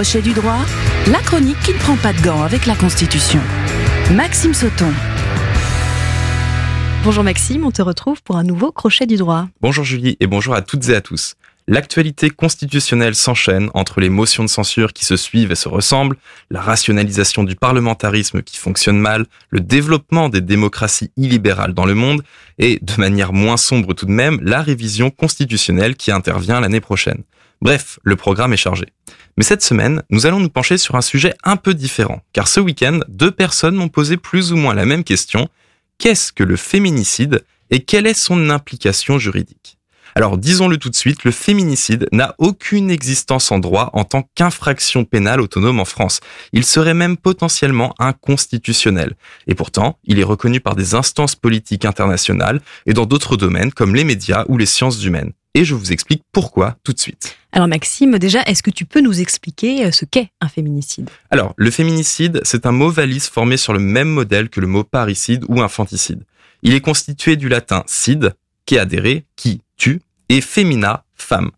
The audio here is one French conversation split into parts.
Crochet du droit, la chronique qui ne prend pas de gants avec la Constitution. Maxime Sauton. Bonjour Maxime, on te retrouve pour un nouveau Crochet du droit. Bonjour Julie et bonjour à toutes et à tous. L'actualité constitutionnelle s'enchaîne entre les motions de censure qui se suivent et se ressemblent, la rationalisation du parlementarisme qui fonctionne mal, le développement des démocraties illibérales dans le monde et, de manière moins sombre tout de même, la révision constitutionnelle qui intervient l'année prochaine. Bref, le programme est chargé. Mais cette semaine, nous allons nous pencher sur un sujet un peu différent, car ce week-end, deux personnes m'ont posé plus ou moins la même question. Qu'est-ce que le féminicide et quelle est son implication juridique? Alors disons-le tout de suite, le féminicide n'a aucune existence en droit en tant qu'infraction pénale autonome en France. Il serait même potentiellement inconstitutionnel. Et pourtant, il est reconnu par des instances politiques internationales et dans d'autres domaines comme les médias ou les sciences humaines. Et je vous explique pourquoi tout de suite. Alors Maxime, déjà, est-ce que tu peux nous expliquer euh, ce qu'est un féminicide? Alors, le féminicide, c'est un mot valise formé sur le même modèle que le mot parricide ou infanticide. Il est constitué du latin cide, qui adhéré, qui tue, et femina, femme.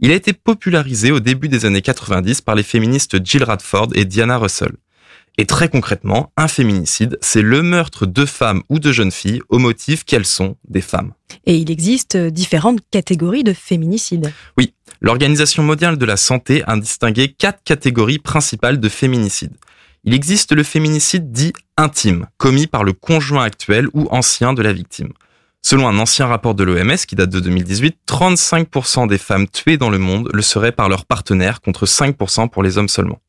Il a été popularisé au début des années 90 par les féministes Jill Radford et Diana Russell. Et très concrètement, un féminicide, c'est le meurtre de femmes ou de jeunes filles au motif qu'elles sont des femmes. Et il existe différentes catégories de féminicides. Oui, l'Organisation mondiale de la santé a distingué quatre catégories principales de féminicides. Il existe le féminicide dit intime, commis par le conjoint actuel ou ancien de la victime. Selon un ancien rapport de l'OMS qui date de 2018, 35% des femmes tuées dans le monde le seraient par leur partenaire contre 5% pour les hommes seulement.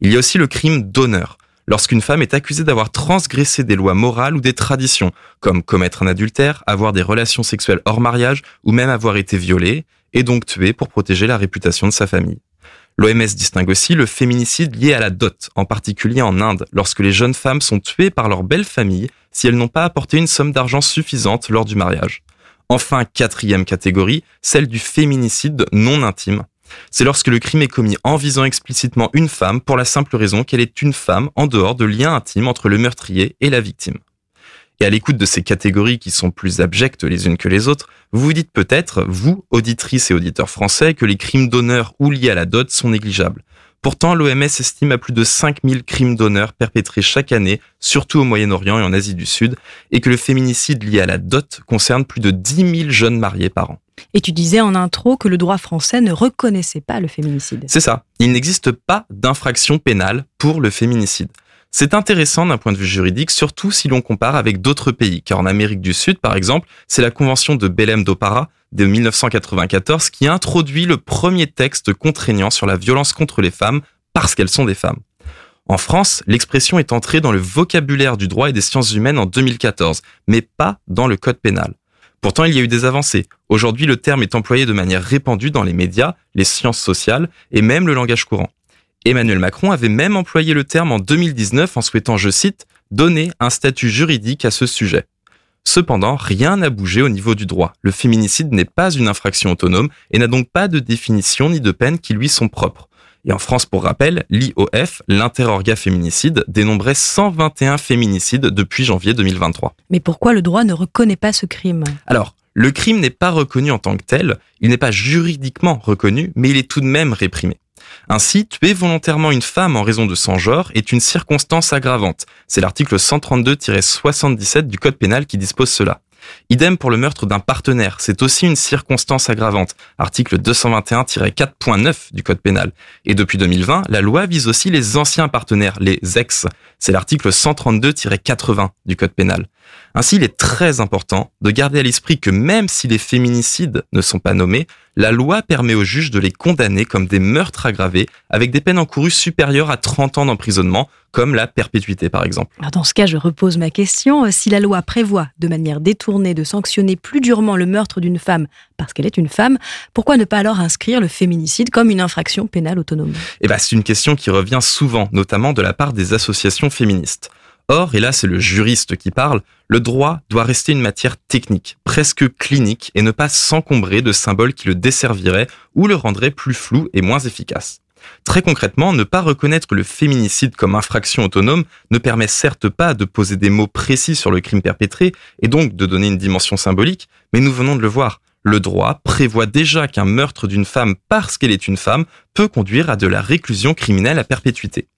Il y a aussi le crime d'honneur, lorsqu'une femme est accusée d'avoir transgressé des lois morales ou des traditions, comme commettre un adultère, avoir des relations sexuelles hors mariage ou même avoir été violée, et donc tuée pour protéger la réputation de sa famille. L'OMS distingue aussi le féminicide lié à la dot, en particulier en Inde, lorsque les jeunes femmes sont tuées par leur belle famille si elles n'ont pas apporté une somme d'argent suffisante lors du mariage. Enfin, quatrième catégorie, celle du féminicide non intime, c'est lorsque le crime est commis en visant explicitement une femme pour la simple raison qu'elle est une femme en dehors de liens intimes entre le meurtrier et la victime. Et à l'écoute de ces catégories qui sont plus abjectes les unes que les autres, vous vous dites peut-être, vous, auditrices et auditeurs français, que les crimes d'honneur ou liés à la dot sont négligeables. Pourtant, l'OMS estime à plus de 5000 crimes d'honneur perpétrés chaque année, surtout au Moyen-Orient et en Asie du Sud, et que le féminicide lié à la dot concerne plus de 10 000 jeunes mariés par an. Et tu disais en intro que le droit français ne reconnaissait pas le féminicide. C'est ça. Il n'existe pas d'infraction pénale pour le féminicide. C'est intéressant d'un point de vue juridique, surtout si l'on compare avec d'autres pays, car en Amérique du Sud, par exemple, c'est la Convention de Belém do Pará de 1994 qui introduit le premier texte contraignant sur la violence contre les femmes parce qu'elles sont des femmes. En France, l'expression est entrée dans le vocabulaire du droit et des sciences humaines en 2014, mais pas dans le code pénal. Pourtant, il y a eu des avancées. Aujourd'hui, le terme est employé de manière répandue dans les médias, les sciences sociales et même le langage courant. Emmanuel Macron avait même employé le terme en 2019 en souhaitant, je cite, donner un statut juridique à ce sujet. Cependant, rien n'a bougé au niveau du droit. Le féminicide n'est pas une infraction autonome et n'a donc pas de définition ni de peine qui lui sont propres. Et en France, pour rappel, l'IOF, l'interorga féminicide, dénombrait 121 féminicides depuis janvier 2023. Mais pourquoi le droit ne reconnaît pas ce crime? Alors, le crime n'est pas reconnu en tant que tel, il n'est pas juridiquement reconnu, mais il est tout de même réprimé. Ainsi, tuer volontairement une femme en raison de son genre est une circonstance aggravante. C'est l'article 132-77 du Code pénal qui dispose cela. Idem pour le meurtre d'un partenaire, c'est aussi une circonstance aggravante, article 221-4.9 du Code pénal. Et depuis 2020, la loi vise aussi les anciens partenaires, les ex, c'est l'article 132-80 du Code pénal. Ainsi, il est très important de garder à l'esprit que même si les féminicides ne sont pas nommés, la loi permet aux juges de les condamner comme des meurtres aggravés avec des peines encourues supérieures à 30 ans d'emprisonnement, comme la perpétuité par exemple. dans ce cas, je repose ma question. Si la loi prévoit de manière détournée de sanctionner plus durement le meurtre d'une femme parce qu'elle est une femme, pourquoi ne pas alors inscrire le féminicide comme une infraction pénale autonome? Eh ben, c'est une question qui revient souvent, notamment de la part des associations féministes. Or, et là c'est le juriste qui parle, le droit doit rester une matière technique, presque clinique, et ne pas s'encombrer de symboles qui le desserviraient ou le rendraient plus flou et moins efficace. Très concrètement, ne pas reconnaître le féminicide comme infraction autonome ne permet certes pas de poser des mots précis sur le crime perpétré et donc de donner une dimension symbolique, mais nous venons de le voir. Le droit prévoit déjà qu'un meurtre d'une femme parce qu'elle est une femme peut conduire à de la réclusion criminelle à perpétuité.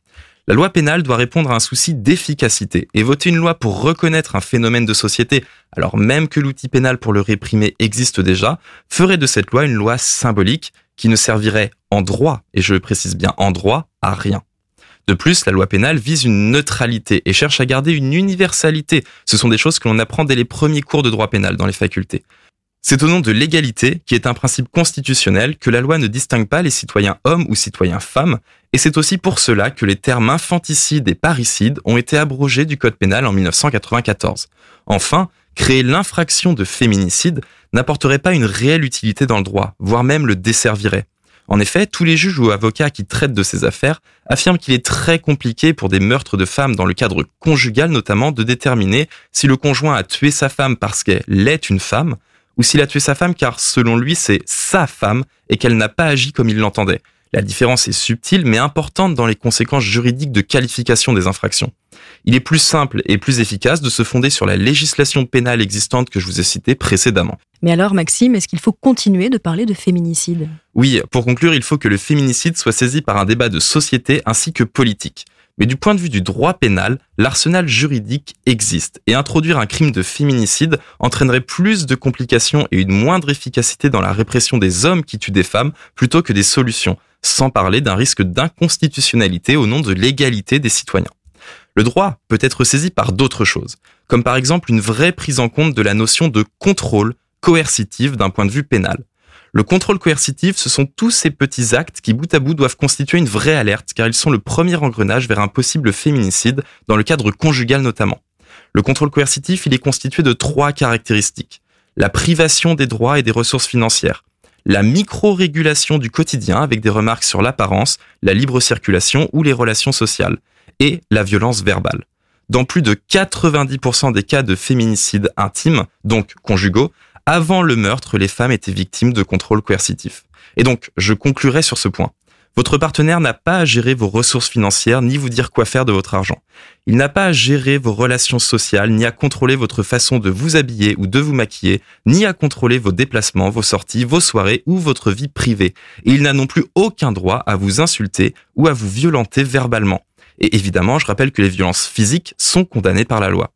La loi pénale doit répondre à un souci d'efficacité et voter une loi pour reconnaître un phénomène de société, alors même que l'outil pénal pour le réprimer existe déjà, ferait de cette loi une loi symbolique qui ne servirait en droit, et je précise bien en droit, à rien. De plus, la loi pénale vise une neutralité et cherche à garder une universalité. Ce sont des choses que l'on apprend dès les premiers cours de droit pénal dans les facultés. C'est au nom de l'égalité, qui est un principe constitutionnel, que la loi ne distingue pas les citoyens hommes ou citoyens femmes, et c'est aussi pour cela que les termes infanticide et parricide ont été abrogés du Code pénal en 1994. Enfin, créer l'infraction de féminicide n'apporterait pas une réelle utilité dans le droit, voire même le desservirait. En effet, tous les juges ou avocats qui traitent de ces affaires affirment qu'il est très compliqué pour des meurtres de femmes dans le cadre conjugal notamment de déterminer si le conjoint a tué sa femme parce qu'elle est une femme, ou s'il a tué sa femme car selon lui c'est sa femme et qu'elle n'a pas agi comme il l'entendait. La différence est subtile mais importante dans les conséquences juridiques de qualification des infractions. Il est plus simple et plus efficace de se fonder sur la législation pénale existante que je vous ai citée précédemment. Mais alors Maxime, est-ce qu'il faut continuer de parler de féminicide? Oui, pour conclure, il faut que le féminicide soit saisi par un débat de société ainsi que politique. Mais du point de vue du droit pénal, l'arsenal juridique existe et introduire un crime de féminicide entraînerait plus de complications et une moindre efficacité dans la répression des hommes qui tuent des femmes plutôt que des solutions, sans parler d'un risque d'inconstitutionnalité au nom de l'égalité des citoyens. Le droit peut être saisi par d'autres choses, comme par exemple une vraie prise en compte de la notion de contrôle coercitif d'un point de vue pénal. Le contrôle coercitif, ce sont tous ces petits actes qui, bout à bout, doivent constituer une vraie alerte, car ils sont le premier engrenage vers un possible féminicide, dans le cadre conjugal notamment. Le contrôle coercitif, il est constitué de trois caractéristiques. La privation des droits et des ressources financières, la micro-régulation du quotidien avec des remarques sur l'apparence, la libre circulation ou les relations sociales, et la violence verbale. Dans plus de 90% des cas de féminicide intime, donc conjugaux, avant le meurtre, les femmes étaient victimes de contrôle coercitif. Et donc, je conclurai sur ce point. Votre partenaire n'a pas à gérer vos ressources financières ni vous dire quoi faire de votre argent. Il n'a pas à gérer vos relations sociales, ni à contrôler votre façon de vous habiller ou de vous maquiller, ni à contrôler vos déplacements, vos sorties, vos soirées ou votre vie privée. Et il n'a non plus aucun droit à vous insulter ou à vous violenter verbalement. Et évidemment, je rappelle que les violences physiques sont condamnées par la loi.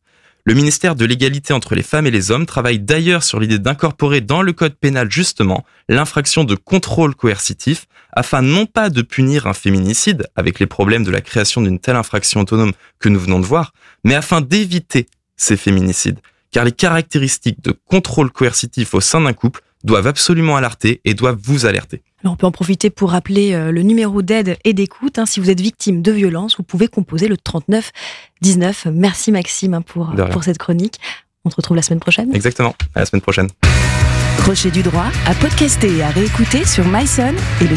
Le ministère de l'égalité entre les femmes et les hommes travaille d'ailleurs sur l'idée d'incorporer dans le code pénal justement l'infraction de contrôle coercitif afin non pas de punir un féminicide avec les problèmes de la création d'une telle infraction autonome que nous venons de voir, mais afin d'éviter ces féminicides. Car les caractéristiques de contrôle coercitif au sein d'un couple doivent absolument alerter et doivent vous alerter. Alors on peut en profiter pour rappeler euh, le numéro d'aide et d'écoute. Hein. Si vous êtes victime de violence, vous pouvez composer le 39 19. Merci Maxime hein, pour, pour cette chronique. On se retrouve la semaine prochaine. Exactement, à la semaine prochaine. Crochet du droit à podcaster et à réécouter sur myson et le.